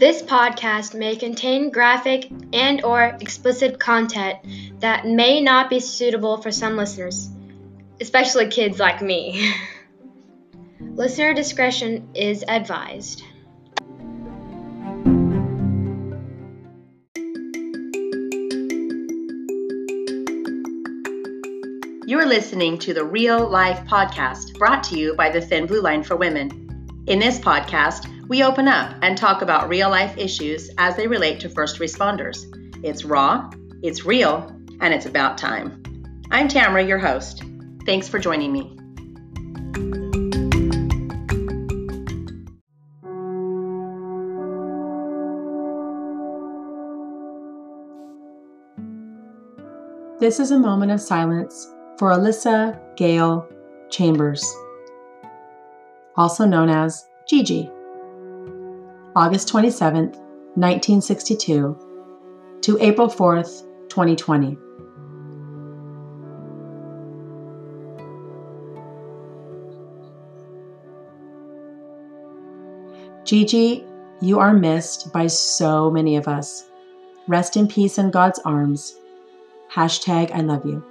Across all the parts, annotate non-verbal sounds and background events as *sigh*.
This podcast may contain graphic and or explicit content that may not be suitable for some listeners, especially kids like me. *laughs* Listener discretion is advised. You're listening to the Real Life Podcast, brought to you by the Thin Blue Line for Women. In this podcast, we open up and talk about real life issues as they relate to first responders. It's raw, it's real, and it's about time. I'm Tamara, your host. Thanks for joining me. This is a moment of silence for Alyssa Gale Chambers, also known as Gigi. August 27th, 1962 to April 4th, 2020. Gigi, you are missed by so many of us. Rest in peace in God's arms. Hashtag I love you.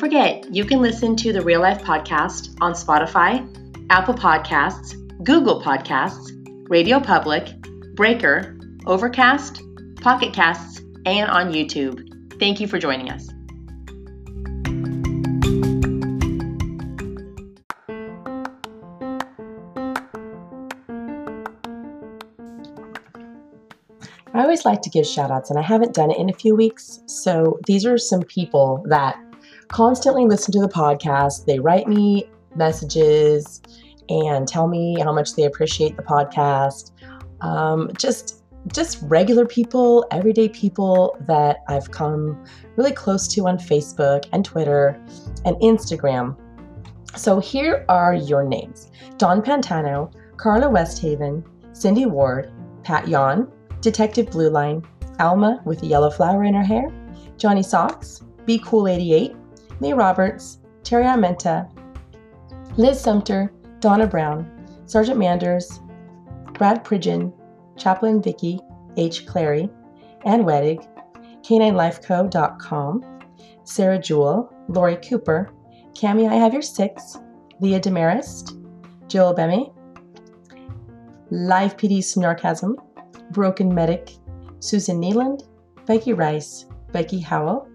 Forget, you can listen to the Real Life Podcast on Spotify, Apple Podcasts, Google Podcasts, Radio Public, Breaker, Overcast, Pocket Casts, and on YouTube. Thank you for joining us. I always like to give shout outs, and I haven't done it in a few weeks. So these are some people that constantly listen to the podcast. They write me messages and tell me how much they appreciate the podcast. Um, just just regular people, everyday people that I've come really close to on Facebook and Twitter and Instagram. So here are your names Don Pantano, Carla Westhaven, Cindy Ward, Pat Yon, Detective Blue Line, Alma with a yellow flower in her hair, Johnny Socks, Be Cool 88, Lee Roberts, Terry Armenta, Liz Sumter, Donna Brown, Sergeant Manders, Brad Pridgeon, Chaplain Vicky H. Clary, Ann Wedig, caninelifeco.com, Sarah Jewell, Lori Cooper, Cami I Have Your Six, Leah Demarest, Jill Bemme, Live PD Snarkasm, Broken Medic, Susan Neeland, Becky Rice, Becky Howell,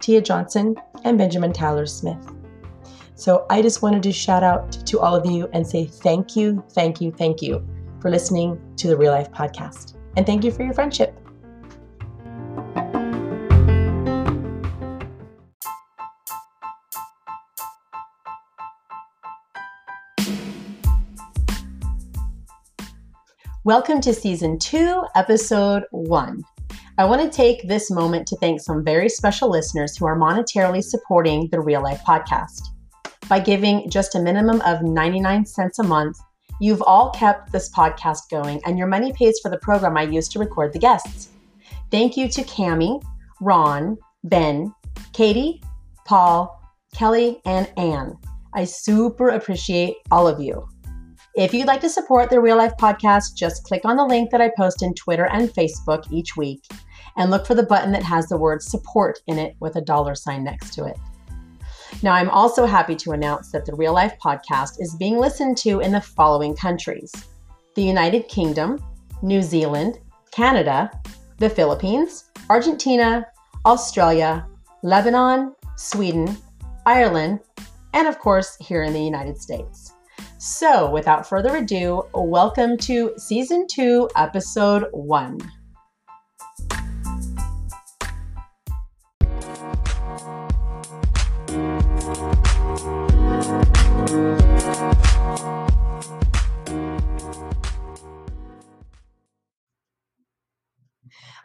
Tia Johnson, and Benjamin Tyler Smith. So I just wanted to shout out to all of you and say thank you, thank you, thank you for listening to the Real Life Podcast. And thank you for your friendship. Welcome to season two, episode one. I want to take this moment to thank some very special listeners who are monetarily supporting the Real Life Podcast. By giving just a minimum of 99 cents a month, you've all kept this podcast going, and your money pays for the program I use to record the guests. Thank you to Cami, Ron, Ben, Katie, Paul, Kelly, and Anne. I super appreciate all of you. If you'd like to support the Real Life Podcast, just click on the link that I post in Twitter and Facebook each week and look for the button that has the word support in it with a dollar sign next to it. Now, I'm also happy to announce that the Real Life Podcast is being listened to in the following countries the United Kingdom, New Zealand, Canada, the Philippines, Argentina, Australia, Lebanon, Sweden, Ireland, and of course, here in the United States. So, without further ado, welcome to Season 2, Episode 1.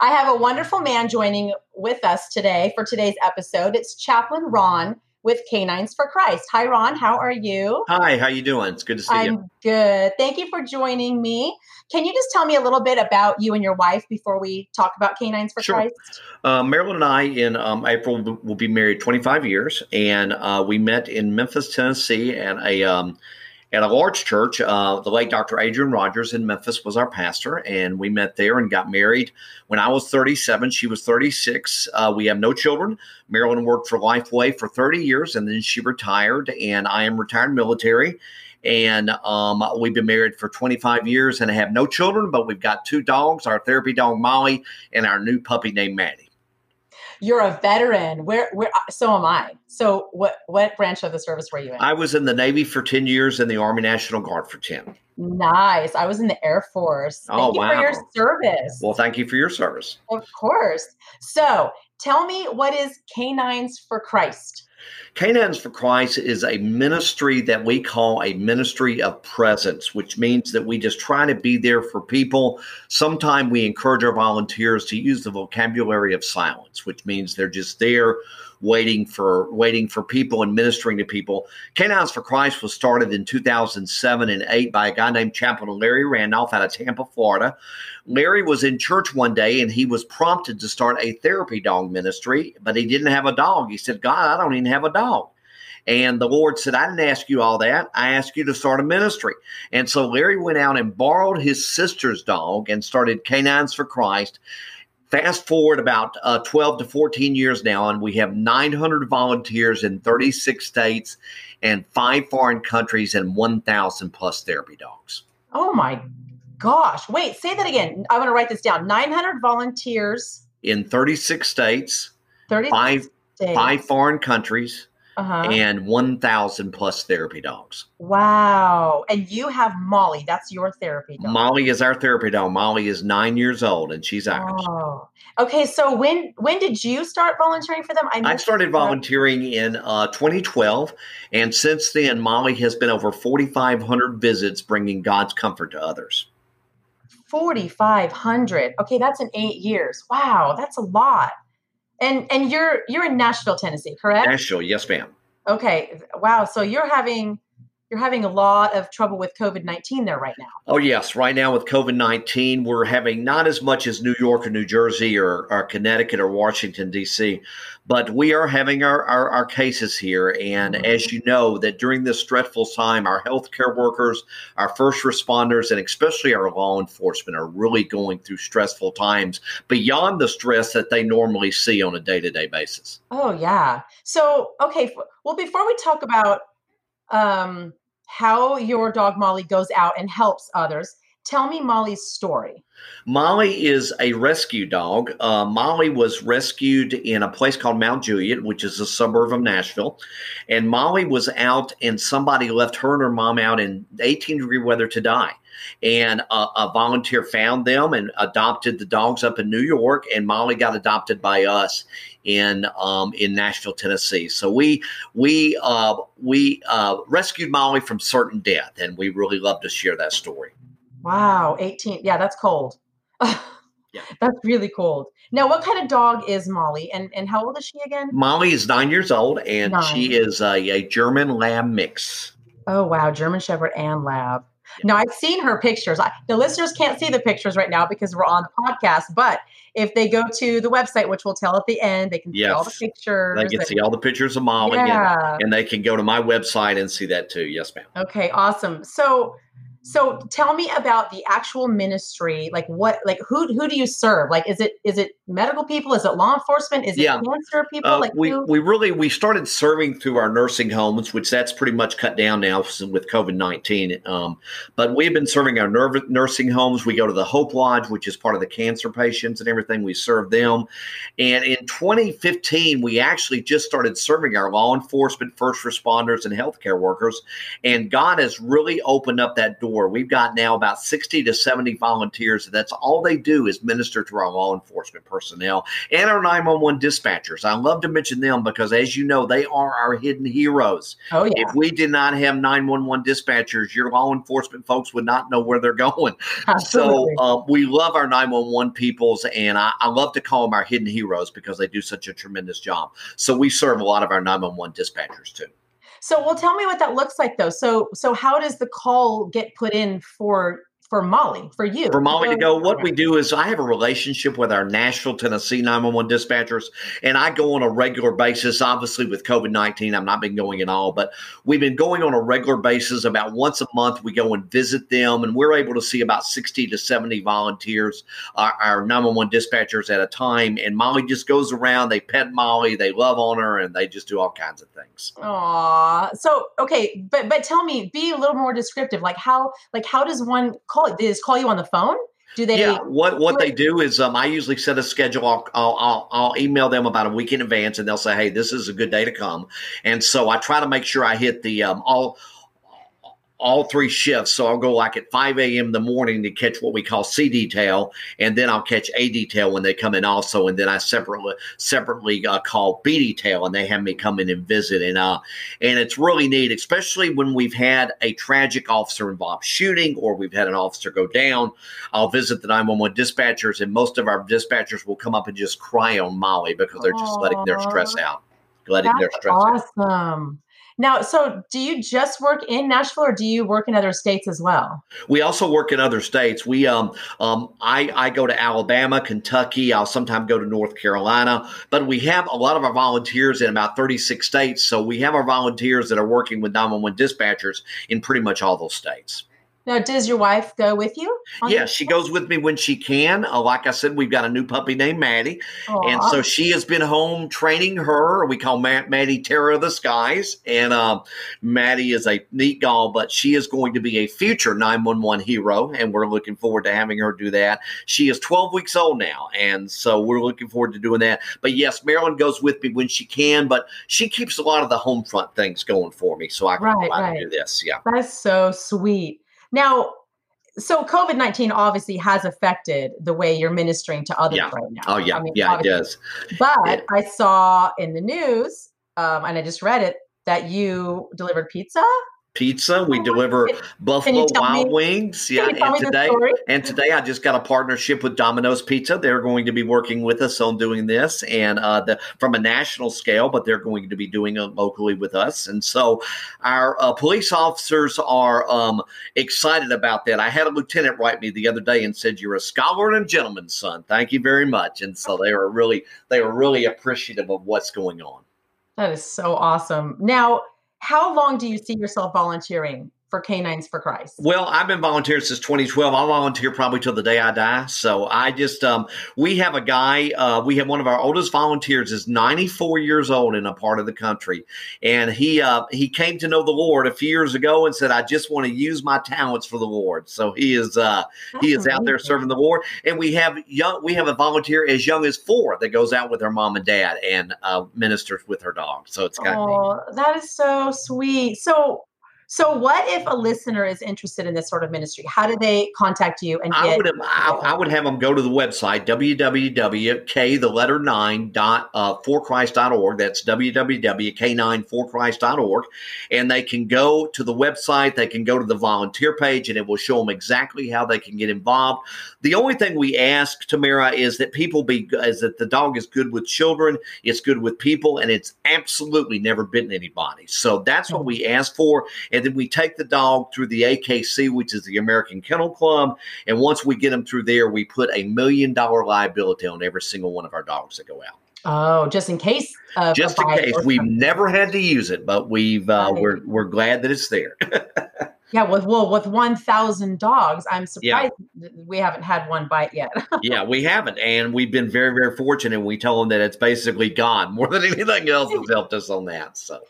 I have a wonderful man joining with us today for today's episode. It's Chaplain Ron with Canines for Christ. Hi, Ron. How are you? Hi. How you doing? It's good to see I'm you. good. Thank you for joining me. Can you just tell me a little bit about you and your wife before we talk about Canines for Sure. Christ? Uh, Marilyn and I in um, April will be married 25 years, and uh, we met in Memphis, Tennessee, at a um, at a large church. Uh, the late Dr. Adrian Rogers in Memphis was our pastor, and we met there and got married. When I was 37, she was 36. Uh, we have no children. Marilyn worked for Lifeway for 30 years, and then she retired. And I am retired military. And um, we've been married for 25 years and have no children, but we've got two dogs our therapy dog Molly and our new puppy named Maddie. You're a veteran. Where where uh, so am I. So what what branch of the service were you in? I was in the Navy for 10 years and the Army National Guard for 10. nice. I was in the Air Force. Thank Oh, you for your service. Well, thank you for your service. of course. So tell me what is Canines for Christ? Canines for Christ is a ministry that we call a ministry of presence, which means that we just try to be there for people. Sometimes we encourage our volunteers to use the vocabulary of silence, which means they're just there waiting for waiting for people and ministering to people. Canines for Christ was started in 2007 and 8 by a guy named Chaplain Larry Randolph out of Tampa, Florida. Larry was in church one day and he was prompted to start a therapy dog ministry, but he didn't have a dog. He said, God, I don't even have a dog. And the Lord said, I didn't ask you all that. I asked you to start a ministry. And so Larry went out and borrowed his sister's dog and started Canines for Christ. Fast forward about uh, 12 to 14 years now, and we have 900 volunteers in 36 states and five foreign countries and 1,000 plus therapy dogs. Oh my gosh. Wait, say that again. I want to write this down. 900 volunteers, In 36 states, 30 five, days. five foreign countries, Uh-huh. and 1,000 plus therapy dogs. Wow. And you have Molly. That's your therapy dog. Molly is our therapy dog. Molly is nine years old and she's ours. Oh. Okay, so when when did you start volunteering for them? I missed started volunteering in uh, 2012, and since then, Molly has been over 4,500 visits bringing God's comfort to others. 4500 okay that's in eight years wow that's a lot and and you're you're in nashville tennessee correct Nashville, yes, ma'am. okay wow so you're having you're having a lot of trouble with covid-19 there right now Oh, yes. Right now with COVID 19, we're having not as much as New York or New Jersey or, or Connecticut or Washington, D.C., but we are having our, our, our cases here. And mm-hmm. as you know, that during this stressful time, our healthcare workers, our first responders, and especially our law enforcement are really going through stressful times beyond the stress that they normally see on a day to day basis. oh yeah so okay well before we talk about um how your dog molly goes out and helps others tell me molly's story Molly is a rescue dog. Uh, Molly was rescued in a place called Mount Juliet, which is a suburb of Nashville. And Molly was out, and somebody left her and her mom out in 18 degree weather to die. And a, a volunteer found them and adopted the dogs up in New York. And Molly got adopted by us in um, in Nashville, Tennessee. So we we uh, we uh, rescued Molly from certain death, and we really love to share that story. wow 18 yeah that's cold *laughs* Yeah. that's really cold now what kind of dog is molly and and how old is she again Molly is nine years old, and Nine. she is a, a German Lab mix. Oh wow, German Shepherd and Lab. Now I've seen her pictures. I, the listeners can't see the pictures right now because we're on the podcast. But if they go to the website, which we'll tell at the end, they can see all the pictures. They can and- see all the pictures of Molly, and, and they can go to my website and see that too. Yes, ma'am. Okay. Awesome. So, so tell me about the actual ministry. Like what? Like who? Who do you serve? Like is it is it medical people? Is it law enforcement? Is it Yeah. cancer people? Uh, like we, who? we really we started serving through our nursing homes, which that's pretty much cut down now with COVID nineteen. Um, but we've been serving our nerv- nursing homes. We go to the Hope Lodge, which is part of the cancer patients and everything. We serve them. And in 2015, we actually just started serving our law enforcement, first responders, and healthcare workers. And God has really opened up that door We've got now about 60 to 70 volunteers. And that's all they do is minister to our law enforcement personnel and our 911 dispatchers. I love to mention them because, as you know, they are our hidden heroes. Oh, yeah. If we did not have 911 dispatchers, your law enforcement folks would not know where they're going. Absolutely. So uh, we love our 911 peoples, and I, I love to call them our hidden heroes because they do such a tremendous job. So we serve a lot of our 911 dispatchers too. So, well, tell me what that looks like, though. So, so how does the call get put in for for Molly, for you? For Molly to go, what we do is I have a relationship with our Nashville, Tennessee 911 dispatchers, and I go on a regular basis. Obviously, with COVID 19, I've not been going at all, but we've been going on a regular basis. About once a month, we go and visit them, and we're able to see about 60 to 70 volunteers, our, our 911 dispatchers at a time. And Molly just goes around, they pet Molly, they love on her, and they just do all kinds of things. Aw. So, okay, but but tell me, be a little more descriptive. Like how like how does one call it? They just call you on the phone? Do they? Yeah, what what they do is um, I usually set a schedule. I'll, I'll I'll I'll email them about a week in advance, and they'll say, "Hey, this is a good day to come." And so I try to make sure I hit the um, all all three shifts. So I'll go like at 5 a.m. in the morning to catch what we call C detail, and then I'll catch A detail when they come in also, and then I separately separately uh, call B detail, and they have me come in and visit, and uh, and it's really neat, especially when we've had a tragic officer involved shooting or we've had an officer go down. I'll visit the 911 dispatchers, and most of our dispatchers will come up and just cry on Molly because they're just letting their stress out, letting their That's stress out. awesome. Now, so do you just work in Nashville, or do you work in other states as well? We also work in other states. We um um I I go to Alabama, Kentucky. I'll sometimes go to North Carolina, but we have a lot of our volunteers in about 36 states. So we have our volunteers that are working with 911 dispatchers in pretty much all those states. Now, does your wife go with you? Yeah, she goes with me when she can. Uh, like I said, we've got a new puppy named Maddie. And so she has been home training her. We call Matt, Maddie Terror of the Skies. And um, Maddie is a neat doll, but she is going to be a future 911 hero. And we're looking forward to having her do that. She is 12 weeks old now. And so we're looking forward to doing that. But yes, Marilyn goes with me when she can, but she keeps a lot of the home front things going for me. So I can Right, right. do this. Yeah. That's so sweet. Now, so COVID 19 obviously has affected the way you're ministering to others Yeah. right now. Oh, yeah. I mean, yeah, it does. But Yeah. I saw in the news, um, and I just read it, that you delivered pizza. Pizza. We Oh, deliver Buffalo Wild me- Wings. Yeah. And today. And today I just got a partnership with Domino's Pizza. They're going to be working with us on doing this and uh, the, from a national scale, but they're going to be doing it locally with us. And so our uh, police officers are um, excited about that. I had a lieutenant write me the other day and said, "You're a scholar and a gentleman, son. Thank you very much." And so they were really they were really appreciative of what's going on. That is so awesome. Now, how long do you see yourself volunteering for Canines for Christ? Well, I've been volunteering since 2012. I'll volunteer probably till the day I die. So I just, um, we have a guy, uh, we have one of our oldest volunteers is 94 years old in a part of the country. And he, uh, he came to know the Lord a few years ago and said, I just want to use my talents for the Lord. So he is, uh, he is out there serving the Lord. And we have young, we have a volunteer as young as four that goes out with her mom and dad and, uh, ministers with her dog. So it's kind of. Oh, that is so sweet. So, so what if a listener is interested in this sort of ministry? How do they contact you and I would have, I, I would have them go to the website www.k the letter nine dot uh, forchrist.org. That's www.k9forchrist.org, and they can go to the website. They can go to the volunteer page, and it will show them exactly how they can get involved. The only thing we ask Tamara is that people be is that the dog is good with children, it's good with people, and it's absolutely never bitten anybody. So that's what we ask for. And then we take the dog through the AKC, which is the American Kennel Club. And once we get them through there, we put a million dollar liability on every single one of our dogs that go out. Oh, just in case. Of Just in case we've something. never had to use it, but we've uh, Right. we're we're glad that it's there. *laughs* Yeah, with well, with one thousand dogs, I'm surprised th- we haven't had one bite yet. *laughs* yeah, we haven't, and we've been very very fortunate. We tell them that it's basically gone *laughs* more than anything else has helped us on that. So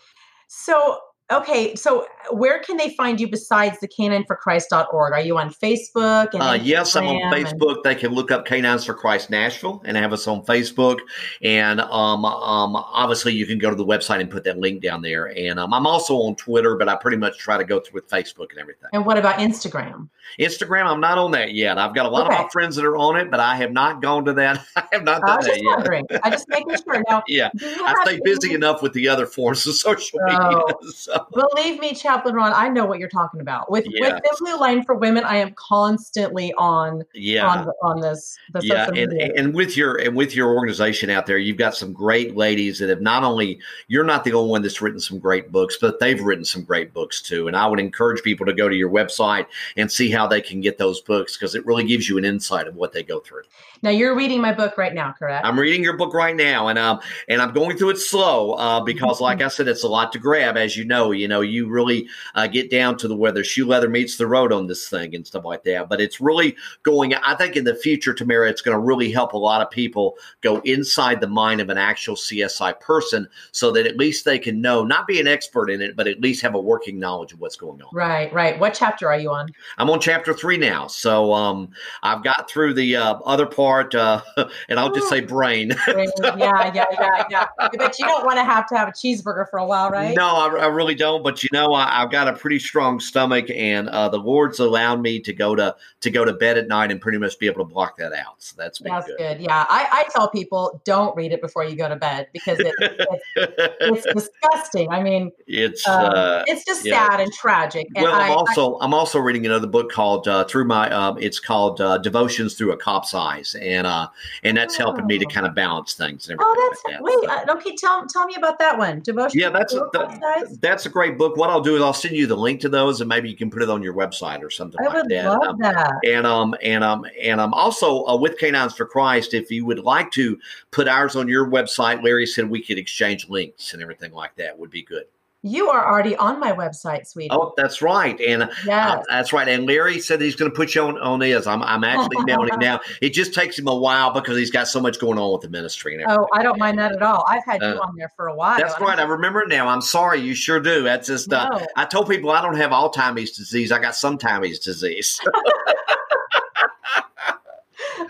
so, Okay, so where can they find you besides the canineforchrist.org? Are you on Facebook? And uh, yes, I'm on Facebook. And- they can look up Canines for Christ Nashville and have us on Facebook. And um, um, obviously, you can go to the website and put that link down there. And um, I'm also on Twitter, but I pretty much try to go through with Facebook and everything. And what about Instagram? Instagram, I'm not on that yet. I've got a lot okay. of my friends that are on it, but I have not gone to that. *laughs* I have not done that yet. Wondering. I just making sure. Now, *laughs* yeah, I stay busy enough with the other forms of *laughs* social media. So. *laughs* Believe me, Chaplain Ron, I know what you're talking about. With yeah. with the Blue Line for Women, I am constantly on yeah on, on this. yeah, and, and with your and with your organization out there, you've got some great ladies that have not only you're not the only one that's written some great books, but they've written some great books too. And I would encourage people to go to your website and see how they can get those books because it really gives you an insight of what they go through. Now you're reading my book right now, correct? I'm reading your book right now, and um, and I'm going through it slow uh, because, like I said, it's a lot to grab. As you know, you know, you really uh, get down to the where the shoe leather meets the road on this thing and stuff like that. But it's really going. I think in the future, Tamara, it's going to really help a lot of people go inside the mind of an actual CSI person, so that at least they can know, not be an expert in it, but at least have a working knowledge of what's going on. Right, right. What chapter are you on? I'm on chapter three now, so um, I've got through the uh, other part part, uh, *laughs* and I'll just say brain. brain. Yeah, yeah, yeah, yeah. But you don't want to have to have a cheeseburger for a while, right? No, I, I really don't. But you know, I, have got a pretty strong stomach, and uh, the Lord's allowed me to go to to go to bed at night and pretty much be able to block that out. So that's been that's good. good. Yeah, I, I tell people don't read it before you go to bed because it, it's, it's *laughs* disgusting. I mean, it's um, uh, it's just sad and tragic. And well, I, am also I, am also reading another book called uh, through my um, it's called uh, Devotions Through a Cop's Eyes, and uh, and that's oh. helping me to oh. kind of balance things. And oh, that's like that. wait. So. Uh, okay, tell tell me about that one. Devotion. Yeah, that's a, the, that's a great book. What I'll do is I'll send you the link to those, and maybe you can put it on your website or something I like would that. Love um, that. And um and um and um also uh, with Canines for Christ, if you would like to put ours on your website, Larry said we could exchange links and everything like that would be good. You are already on my website, sweetie. Oh, that's right. And uh, yes. Uh, that's right. And Larry said he's going to put you on, on his. I'm, I'm actually *laughs* emailing him now. It just takes him a while because he's got so much going on with the ministry and everything. Oh, I don't mind that at all. I've had uh, you on there for a while. That's right. I remember it now. I'm sorry. You sure do. That's just, uh, no. I told people I don't have Alzheimer's disease. I got some sometimes disease. *laughs*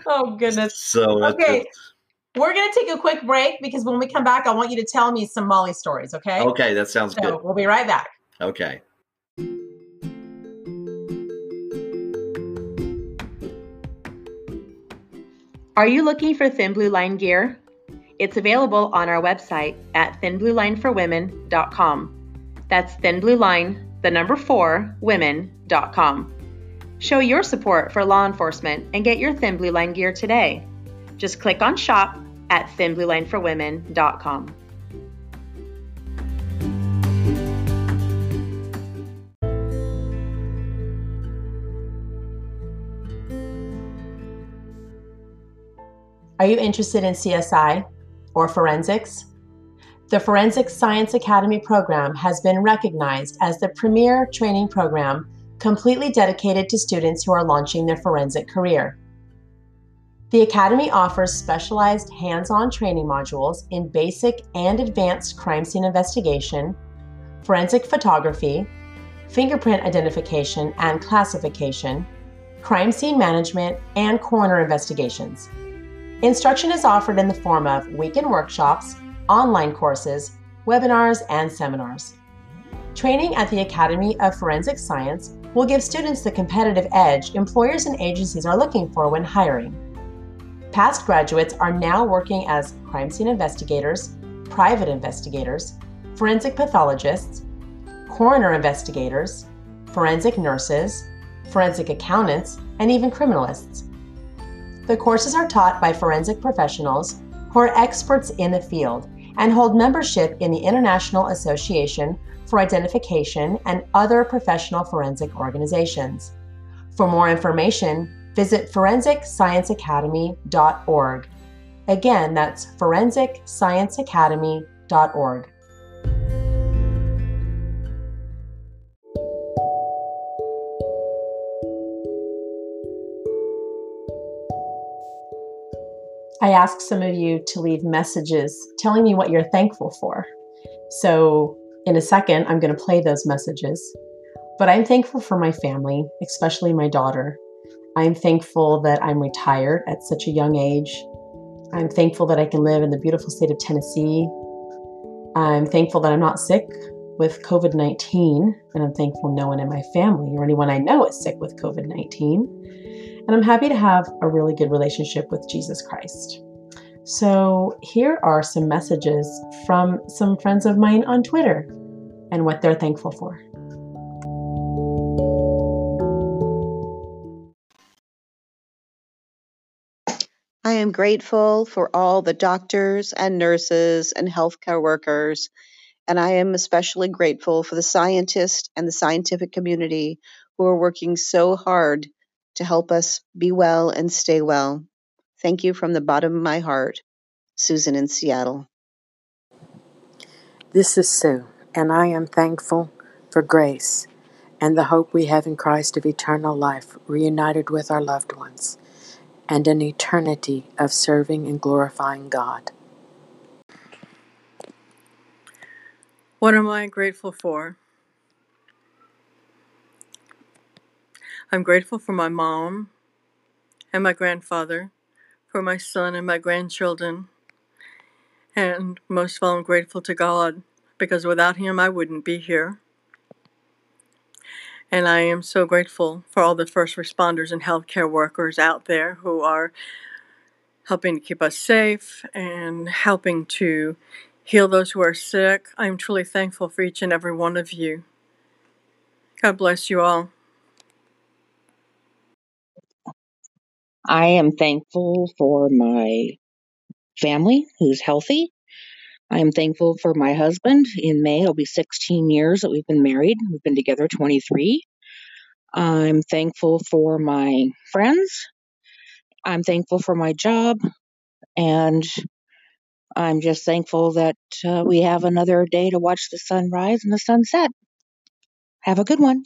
oh, goodness. *laughs* So, okay. We're going to take a quick break because when we come back, I want you to tell me some Molly stories, okay? Okay, that sounds so good. We'll be right back. Okay. Are you looking for Thin Blue Line gear? It's available on our website at thinbluelineforwomen.com. That's Thin Blue Line, the number four, women.com. Show your support for law enforcement and get your Thin Blue Line gear today. Just click on shop at thinbluelineforwomen.com. Are you interested in CSI or forensics? The Forensic Science Academy program has been recognized as the premier training program completely dedicated to students who are launching their forensic career. The Academy offers specialized hands on training modules in basic and advanced crime scene investigation, forensic photography, fingerprint identification and classification, crime scene management, and coroner investigations. Instruction is offered in the form of weekend workshops, online courses, webinars, and seminars. Training at the Academy of Forensic Science will give students the competitive edge employers and agencies are looking for when hiring. Past graduates are now working as crime scene investigators, private investigators, forensic pathologists, coroner investigators, forensic nurses, forensic accountants, and even criminalists. The courses are taught by forensic professionals who are experts in the field and hold membership in the International Association for Identification and other professional forensic organizations. For more information, visit forensicscienceacademy.org. Again, that's forensicscienceacademy.org. I ask some of you to leave messages telling me what you're thankful for. So In a second, I'm going to play those messages. But I'm thankful for my family, especially my daughter. I'm thankful that I'm retired at such a young age. I'm thankful that I can live in the beautiful state of Tennessee. I'm thankful that I'm not sick with COVID 19, and I'm thankful no one in my family or anyone I know is sick with COVID 19. And I'm happy to have a really good relationship with Jesus Christ. So, here are some messages from some friends of mine on Twitter and what they're thankful for. Am grateful for all the doctors and nurses and healthcare workers, and I am especially grateful for the scientists and the scientific community who are working so hard to help us be well and stay well. Thank you from the bottom of my heart. Susan in Seattle. This is Sue, and I am thankful for grace and the hope we have in Christ of eternal life, reunited with our loved ones and an eternity of serving and glorifying God. What am I grateful for? I'm grateful for my mom and my grandfather, for my son and my grandchildren, and most of all, I'm grateful to God because without Him, I wouldn't be here. And I am so grateful for all the first responders and healthcare workers out there who are helping to keep us safe and helping to heal those who are sick. I'm truly thankful for each and every one of you. God bless you all. I am thankful for my family who's healthy. I am thankful for my husband. In May, it'll be 16 years that we've been married. We've been together 23. I'm thankful for my friends. I'm thankful for my job. And I'm just thankful that uh, we have another day to watch the sun rise and the sun set. Have a good one.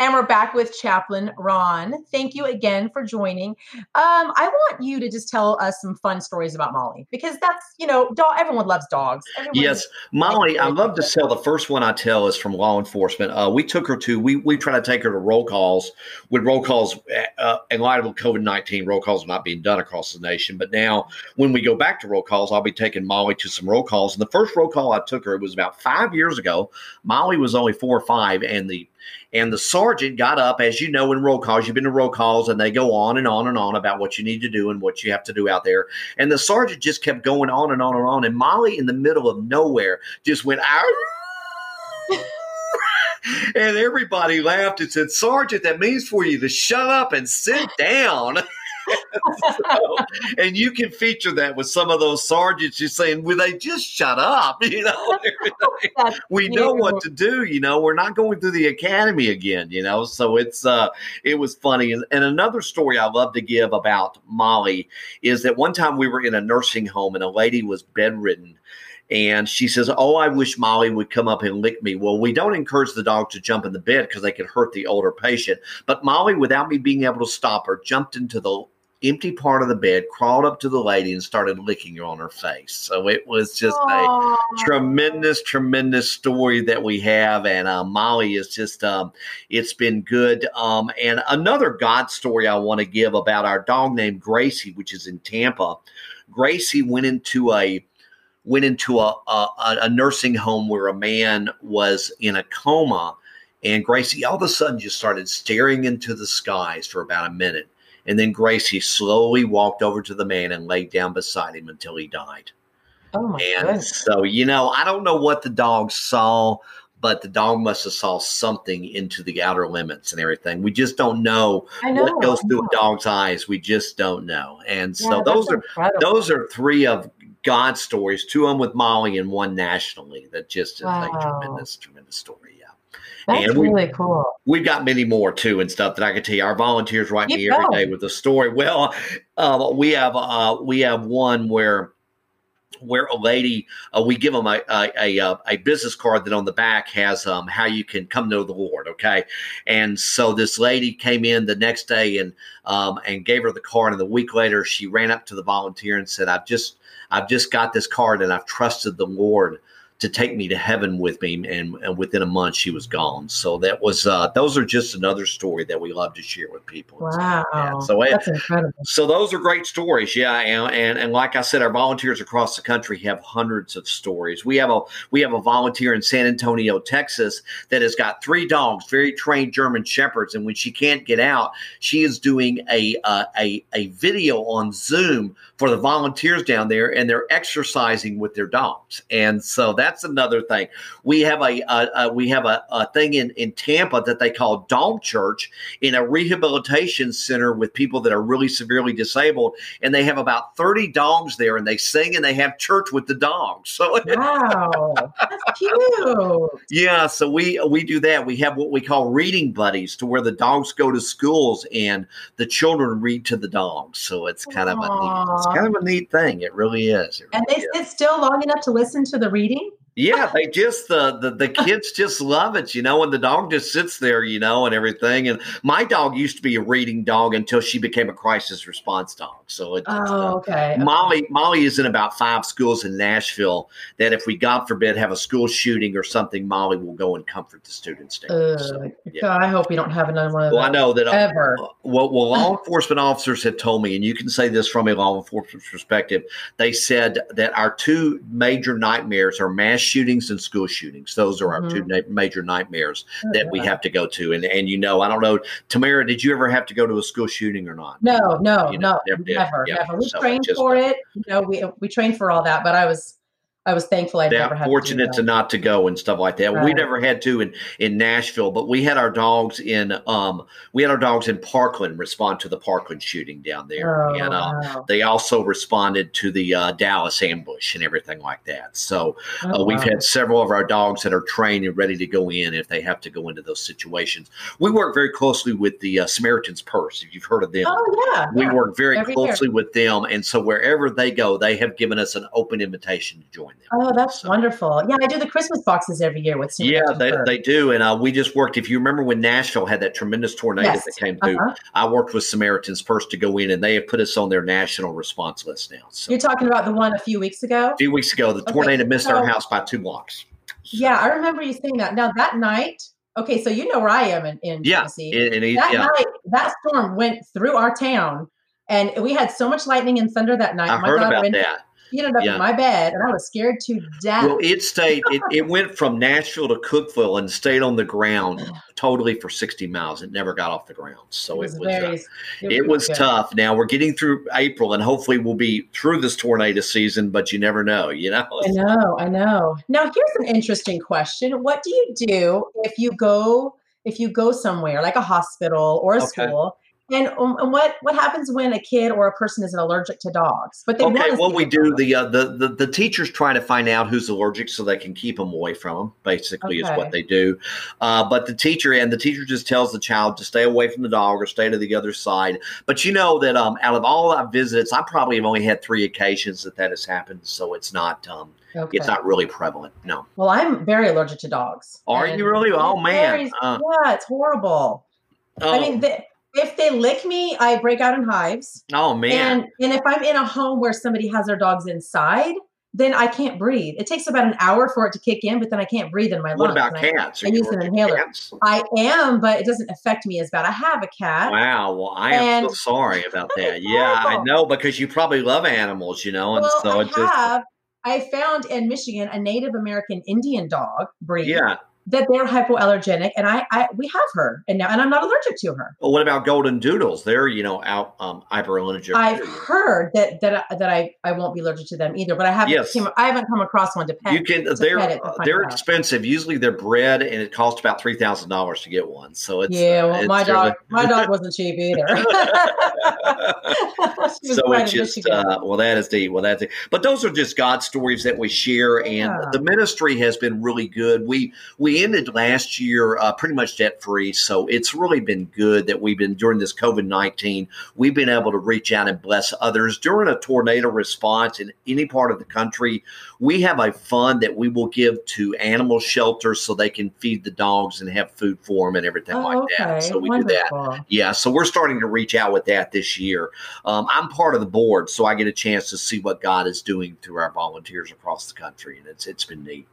And we're back with Chaplain Ron. Thank you again for joining. Um, I want you to just tell us some fun stories about Molly because that's, you know, dog, everyone loves dogs. Everyone yes, Molly, I love to tell the first one I tell is from law enforcement. Uh, we took her to, we, we try to take her to roll calls with roll calls uh, in light of COVID 19. Roll calls are not being done across the nation. But now, when we go back to roll calls, I'll be taking Molly to some roll calls. And the first roll call I took her, it was about five years ago. Molly was only four or five, and the and the sergeant got up, as you know, in roll calls, you've been to roll calls, and they go on and on and on about what you need to do and what you have to do out there. And the sergeant just kept going on and on and on. And Molly, in the middle of nowhere, just went, out. *laughs* and everybody laughed and said, Sergeant, that means for you to shut up and sit down. *laughs* so, and you can feature that with some of those sergeants You're saying, "Will they just shut up?" *laughs* You know, *laughs* we know what to do. You know, we're not going through the academy again. You know, so it's uh, it was funny. And, and another story I love to give about Molly is that one time we were in a nursing home and a lady was bedridden and she says, Oh, I wish Molly would come up and lick me. Well, we don't encourage the dog to jump in the bed because they could hurt the older patient. But Molly, without me being able to stop her, jumped into the empty part of the bed, crawled up to the lady and started licking her on her face. So it was just Aww. a tremendous, tremendous story that we have. And uh, Molly is just, um, it's been good. Um, and another God story I want to give about our dog named Gracie, which is in Tampa. Gracie went into a went into a, a, a nursing home where a man was in a coma. And Gracie all of a sudden just started staring into the skies for about a minute and then Gracie slowly walked over to the man and laid down beside him until he died. Oh my and goodness. so, you know, I don't know what the dog saw, but the dog must have saw something into the outer limits and everything. We just don't know, know what goes through a dog's eyes. We just don't know. And yeah, so those are incredible. those are three of God's stories, two of them with Molly and one nationally that just is wow. a tremendous, tremendous story. That's and really cool. We've got many more too and stuff that I can tell you. Our volunteers write Keep me every day with a story. Well, uh, we have uh, we have one where where a lady uh, we give them a, a, a, uh, a, business card that on the back has um, how you can come know the lord okay and so this lady came in the next day and um, and gave her the card and a week later she ran up to the volunteer and said i've just i've just got this card and i've trusted the lord to take me to heaven with me, and, and within a month she was gone. So that was uh, those are just another story that we love to share with people. and stuff like. Wow. So eh, That's incredible. so those are great stories, yeah, and, and and like I said, our volunteers across the country have hundreds of stories. We have a we have a volunteer in San Antonio, Texas, that has got three dogs, very trained German shepherds, and when she can't get out, she is doing a uh, a a video on Zoom for the volunteers down there, and they're exercising with their dogs, and so that's another thing. We have a, a, a we have a, a thing in in Tampa that they call Dog Church in a rehabilitation center with people that are really severely disabled, and they have about thirty dogs there, and they sing and they have church with the dogs. *laughs* So Wow. That's *laughs* cute. yeah, so we we do that. We have what we call reading buddies, to where the dogs go to schools and the children read to the dogs. So it's kind of a neat, it's kind of a neat thing. It really is. It And they is. sit still long enough to listen to the reading? Yeah, they just the, the the *laughs* kids just love it, you know, and the dog just sits there, you know, and everything. And my dog used to be a reading dog until she became a crisis response dog. So it's Oh, okay. Molly Molly is in about five schools in Nashville that if we God forbid have a school shooting or something, Molly will go and comfort the students there. So, yeah. God, I hope we don't have another one of Well, I know that uh, ever. well, well, law *laughs* enforcement officers have told me, and you can say this from a law enforcement perspective. They said that our two major nightmares are mass shootings and school shootings. Those are our two mm-hmm. na- major nightmares oh, that we have to go to. And and you know, I don't know, Tamara, did you ever have to go to a school shooting or not? No, no, You know, no, never never, Yeah, never. We so trained just- for it. You know, we we trained for all that, but I was I was thankful I've never fortunate to, to not to go and stuff like that. We never had to in in Nashville, but we had our dogs in um we had our dogs in Parkland respond to the Parkland shooting down there, Oh, and uh, wow. they also responded to the uh, Dallas ambush and everything like that. So uh, Oh, we've had several of our dogs that are trained and ready to go in if they have to go into those situations. We work very closely with the uh, Samaritan's Purse. If you've heard of them, Oh yeah. we yeah. work very Every year. closely with them, and so wherever they go, they have given us an open invitation to join. Oh, that's So- wonderful. Yeah, I do the Christmas boxes every year with Yeah, they, they do. And uh, we just worked, if you remember when Nashville had that tremendous tornado Yes. that came through, Uh-huh. I worked with Samaritan's Purse to go in, and they have put us on their national response list now. So You're talking about the one a few weeks ago? a few weeks ago, the Okay, tornado missed our house by two blocks. Yeah, I remember you saying that. Now that night, okay, so you know where I am in, in Yeah. Tennessee. And he- that yeah, night, that storm went through our town, and we had so much lightning and thunder that night. I my heard daughter about that. She ended up Yeah. in my bed, and I was scared to death. Well, it stayed, it, it *laughs* went from Nashville to Cookeville and stayed on the ground totally for 60 miles. It never got off the ground. So it was it was, uh, very. it was tough. Now we're getting through April, and hopefully we'll be through this tornado season. But you never know, you know. I know, I know. Now here's an interesting question. What do you do if you go if you go somewhere like a hospital or a Okay. school? And, um, and what what happens when a kid or a person is allergic to dogs? But they Okay, what we do the, uh, the the the teachers try to find out who's allergic so they can keep them away from them. Basically, is what they do. Uh, but the teacher and the teacher just tells the child to stay away from the dog or stay to the other side. But you know that um, out of all our visits, I probably have only had three occasions that that has happened. So it's not um, Okay. it's not really prevalent. No. Well, I'm very allergic to dogs. Are you really? Oh man. very- Uh, yeah, it's horrible. oh, I mean, the, if they lick me, I break out in hives. oh man. And and if I'm in a home where somebody has their dogs inside, then I can't breathe. It takes about an hour for it to kick in, but then I can't breathe in my what lungs. about and I- cats? I use an inhaler. cats? I am, but it doesn't affect me as bad. I have a cat. Wow. Well, I am so sorry about that. Yeah, I know because you probably love animals, you know, and Well, so I it's just have. I found in Michigan a Native American Indian dog breed yeah. That they're hypoallergenic, and I, I we have her, and now and I'm not allergic to her. Well, what about golden doodles? They're you know out um, hyperallergic. I've heard that that I- that I, I won't be allergic to them either, but I haven't Yes. came, I haven't come across one to pet. You can. They're pet it to find they're out. expensive. Usually they're bred, and it costs about three thousand dollars to get one. So it's yeah, uh, well, it's my really- dog my dog *laughs* wasn't cheap either. *laughs* *laughs* So it's just uh, well that is the well that's it. but those are just god stories that we share and Yeah. the ministry has been really good we we ended last year uh, pretty much debt free so it's really been good that we've been during this covid-19 we've been able to reach out and bless others during a tornado response in any part of the country we have a fund that we will give to animal shelters so they can feed the dogs and have food for them and everything oh, like okay. that so we do that yeah, so we're starting to reach out with that this year. Um, I'm part of the board, so I get a chance to see what God is doing through our volunteers across the country, and it's it's been neat.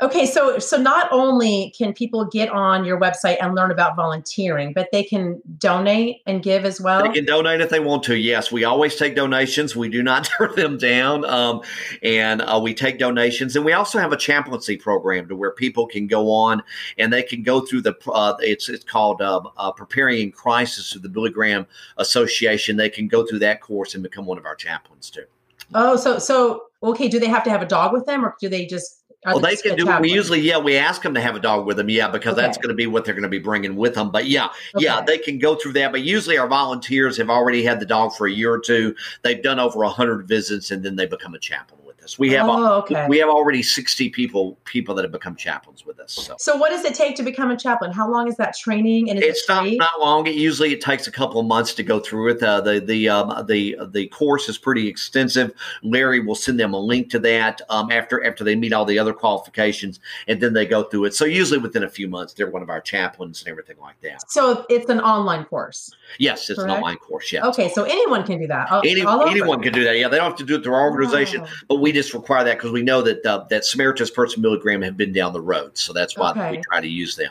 Okay, so so not only can people get on your website and learn about volunteering, but they can donate and give as well. They can donate if they want to. Yes, we always take donations. We do not *laughs* turn them down, um, and uh, we take donations. And we also have a chaplaincy program to where people can go on and they can go through the. Uh, it's it's called uh, uh, preparing in crisis through the Billy Graham Association. They can go through that course and become one of our chaplains too. Oh, so so okay. Do they have to have a dog with them, or do they just well, they can do. Chaplain? We usually, yeah, we ask them to have a dog with them, yeah, because okay. that's going to be what they're going to be bringing with them. But yeah, okay. yeah, they can go through that. But usually, our volunteers have already had the dog for a year or two. They've done over hundred visits, and then they become a chaplain with us. We have oh, okay. we have already sixty people people that have become chaplains with us. So. so, what does it take to become a chaplain? How long is that training? And it's it not not long. It usually it takes a couple of months to go through it. Uh, the the um, the the course is pretty extensive. Larry will send them a link to that um, after after they meet all the other qualifications, and then they go through it. So usually within a few months, they're one of our chaplains and everything like that. So it's an online course. Yes, it's correct? an online course. Yeah. Okay, so anyone can do that. Any, anyone can do that. Yeah, they don't have to do it through our organization, oh. but we just require that because we know that uh, that Samaritan's Purse and Billy Graham have been down the road, so that's why okay. we try to use them.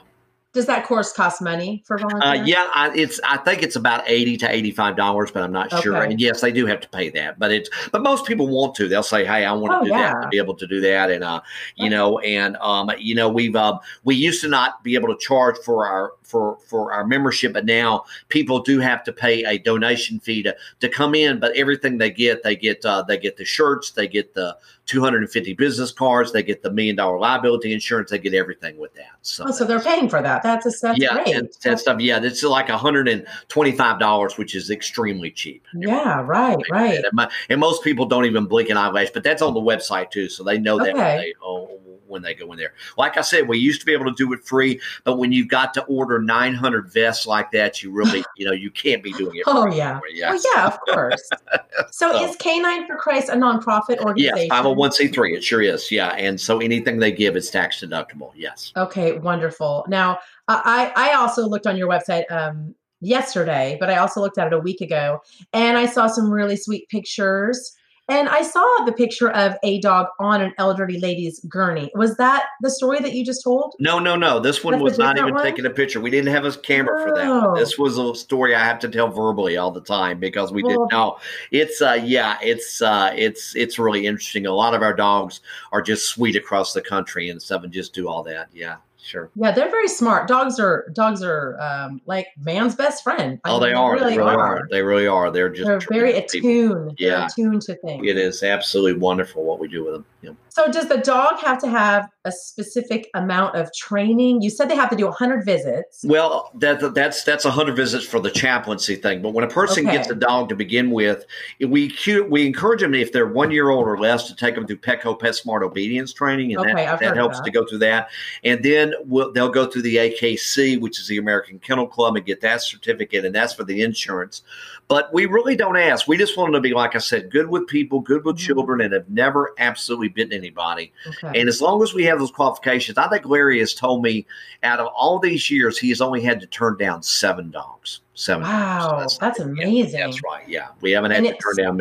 Does that course cost money for volunteers? Uh, yeah, I, it's. I think it's about eighty to eighty-five dollars, but I'm not okay. sure. And yes, they do have to pay that, but it's. But most people want to. They'll say, "Hey, I want to oh, do yeah. that to be able to do that," and uh, you okay. know, and um, you know, we've uh, we used to not be able to charge for our for for our membership, but now people do have to pay a donation fee to to come in. But everything they get, they get uh, they get the shirts, they get the 250 business cards. They get the million dollar liability insurance. They get everything with that. So, oh, so they're paying for that. That's a that's yeah, great. And that stuff. Yeah, it's like 125 dollars, which is extremely cheap. Yeah, right, right. And, my, and, most people don't even blink an eyelash, but that's on the website too, so they know that okay. when they oh, when they go in there. Like I said, we used to be able to do it free, but when you've got to order 900 vests like that, you really, you know, you can't be doing it. *laughs* oh yeah, yeah. Well, yeah, of course. *laughs* so, so, is Canine for Christ a nonprofit organization? Yes, 501c3. It sure is. Yeah, and so anything they give is tax deductible. Yes. Okay, wonderful. Now, I I also looked on your website. Um, yesterday, but I also looked at it a week ago and I saw some really sweet pictures and I saw the picture of a dog on an elderly lady's gurney. Was that the story that you just told? No, no, no. This one That's was not even one? taking a picture. We didn't have a camera oh. for that. One. Oh. This was a story I have to tell verbally all the time because we well, didn't know. It's uh yeah, it's uh it's it's really interesting. A lot of our dogs are just sweet across the country and stuff and just do all that. Yeah sure. Yeah, they're very smart. Dogs are dogs are um, like man's best friend. I oh, mean, they, are. They really, they really are. are. They really are. They're just they're very attuned. Yeah, they're attuned to things. It is absolutely wonderful what we do with them. Yeah. So, does the dog have to have a specific amount of training? You said they have to do 100 visits. Well, that, that's that's 100 visits for the chaplaincy thing. But when a person okay. gets a dog to begin with, we we encourage them if they're one year old or less to take them through Petco PetSmart obedience training, and okay, that, that helps that. to go through that. And then we'll, they'll go through the AKC, which is the American Kennel Club, and get that certificate, and that's for the insurance. But we really don't ask. We just want them to be, like I said, good with people, good with mm-hmm. children, and have never absolutely bitten anybody. Okay. And as long as we have those qualifications, I think Larry has told me out of all these years, he has only had to turn down seven dogs. Seven. Wow, dogs. that's, that's amazing. Yeah, that's right. Yeah, we haven't had and to turn down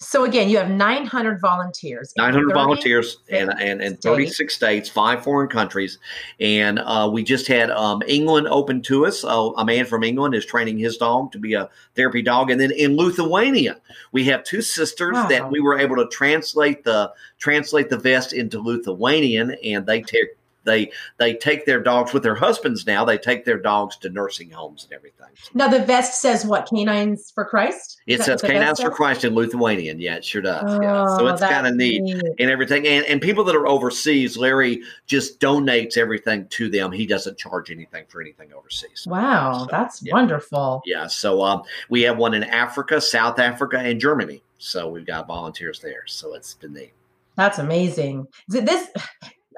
so again, you have 900 volunteers. 900 volunteers and, and, and 36 states, five foreign countries. And uh, we just had um, England open to us. Uh, a man from England is training his dog to be a therapy dog. And then in Lithuania, we have two sisters wow. that we were able to translate the translate the vest into Lithuanian, and they take they they take their dogs with their husbands now. They take their dogs to nursing homes and everything. Now the vest says what? Canines for Christ. It says Canines for Christ in Lithuanian. Yeah, it sure does. Oh, yeah. So it's kind of neat. neat and everything. And and people that are overseas, Larry just donates everything to them. He doesn't charge anything for anything overseas. Wow, so, that's yeah. wonderful. Yeah. So um, we have one in Africa, South Africa, and Germany. So we've got volunteers there. So it's been neat. That's amazing. This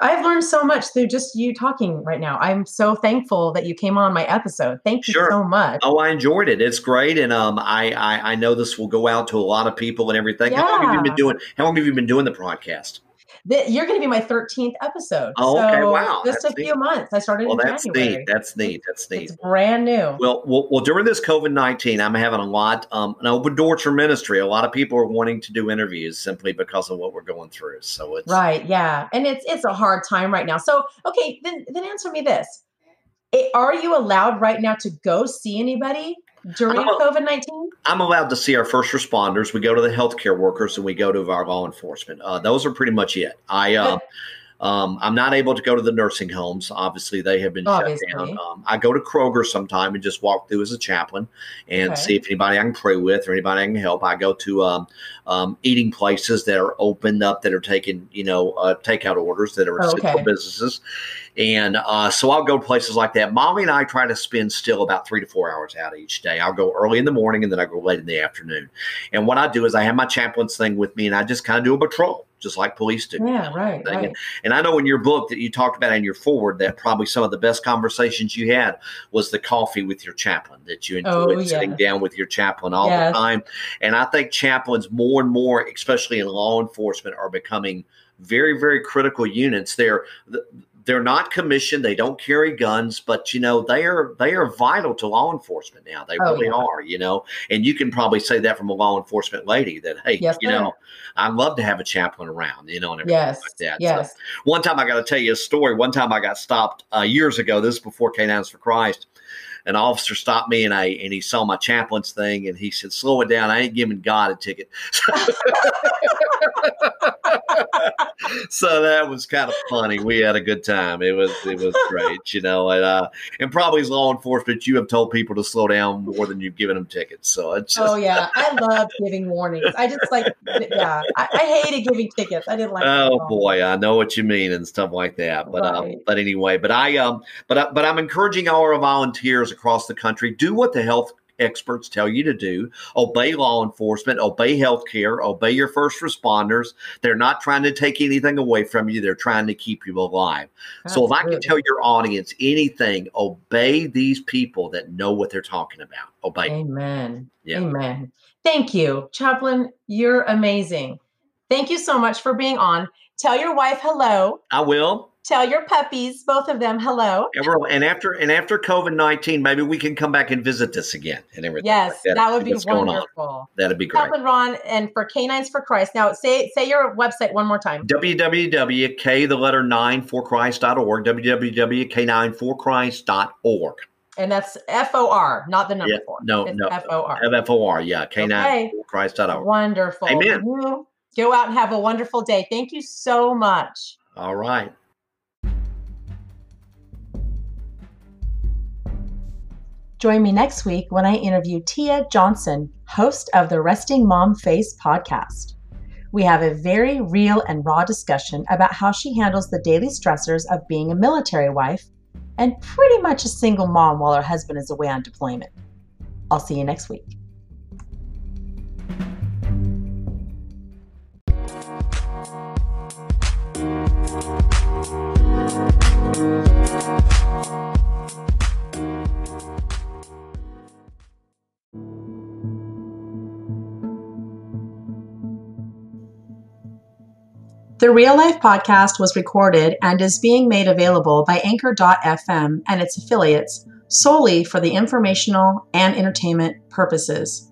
I've learned so much through just you talking right now. I'm so thankful that you came on my episode. Thank you sure. so much. Oh, I enjoyed it. It's great, and um, I, I, I know this will go out to a lot of people and everything. Yeah. How long have you been doing? How long have you been doing the podcast? Th- you're going to be my 13th episode. Oh, okay. So Wow. Just That's a few months. I started Well, in that's January. neat. That's neat. That's neat. It's brand new. Well, well, well, during this COVID nineteen, I'm having a lot um, an open door for ministry. A lot of people are wanting to do interviews simply because of what we're going through. So it's Right. Yeah. And it's it's a hard time right now. So okay, then then answer me this: I- Are you allowed right now to go see anybody during COVID nineteen? I'm allowed to see our first responders. We go to the healthcare workers and we go to our law enforcement. Uh, those are pretty much it. I uh, um, I'm not able to go to the nursing homes. Obviously, they have been Obviously. shut down. Um, I go to Kroger sometime and just walk through as a chaplain and Okay. see if anybody I can pray with or anybody I can help. I go to um, um, eating places that are opened up that are taking you know uh, takeout orders that are Oh, essential okay. businesses, and uh, so I'll go to places like that. Molly and I try to spend still about three to four hours out each day. I'll go early in the morning and then I go late in the afternoon. And what I do is I have my chaplain's thing with me and I just kind of do a patrol, just like police do. Yeah. Right. Right. And I know in your book that you talked about in your forward that probably some of the best conversations you had was the coffee with your chaplain, that you enjoyed Oh, sitting down with your chaplain all Yes. the time. And I think chaplains more and more, especially in law enforcement, are becoming very, very critical units. They're they're not commissioned, they don't carry guns, but you know, they are they are vital to law enforcement now. They Oh, really yeah. are, you know. And you can probably say that from a law enforcement lady that, hey, Yes, you sir. know, I'd love to have a chaplain around, you know, and everything Yes. like that. So, Yes. one time I got to tell you a story. One time I got stopped uh, years ago. This is before Canines for Christ. An officer stopped me and I and he saw my chaplain's thing and he said, "Slow it down. I ain't giving God a ticket." *laughs* so that was kind of funny. We had a good time. It was it was great, you know. And uh, and probably as law enforcement, you have told people to slow down more than you've given them tickets. So it's just, Oh yeah, I love giving warnings. I just like, yeah, I, I hated giving tickets. I didn't like. Oh them at all. boy, I know what you mean and stuff like that. But um, but anyway, but I um, but I, but I'm encouraging all our volunteers across the country do what the health experts tell you to do. Obey law enforcement, obey healthcare, obey your first responders. They're not trying to take anything away from you. They're trying to keep you alive. So if I can tell your audience anything, obey these people that know what they're talking about. Obey. Amen. Yeah. Amen. Thank you, Chaplain. You're amazing. Thank you so much for being on. Tell your wife hello. I will. Tell your puppies, both of them, hello. And, and after and after COVID nineteen, maybe we can come back and visit this again and everything. Yes, like that, see would be wonderful. That'd be great. Chaplain Ron, and for Canines for Christ. Now, say say your website one more time. www.k the letter 9 for christ.org www.k9forchrist.org And that's F O R, not the number Yeah, four. no, It's no. F O R. f-f-o-r yeah Okay. k9forchrist.org Wonderful. Amen. You go out and have a wonderful day. Thank you so much. all right Join me next week when I interview Tia Johnson, host of the Resting Mom Face podcast. We have a very real and raw discussion about how she handles the daily stressors of being a military wife and pretty much a single mom while her husband is away on deployment. I'll see you next week. The Real Life podcast was recorded and is being made available by Anchor.fm and its affiliates solely for the informational and entertainment purposes.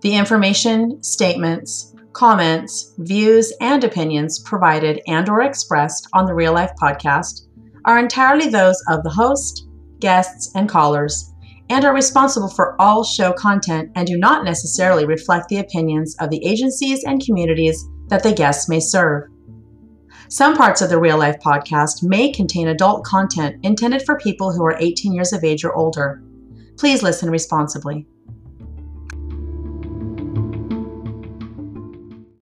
The information, statements, comments, views, and opinions provided and or expressed on the Real Life podcast are entirely those of the host, guests, and callers and are responsible for all show content and do not necessarily reflect the opinions of the agencies and communities that the guests may serve. Some parts of the Real Life podcast may contain adult content intended for people who are 18 years of age or older. Please listen responsibly.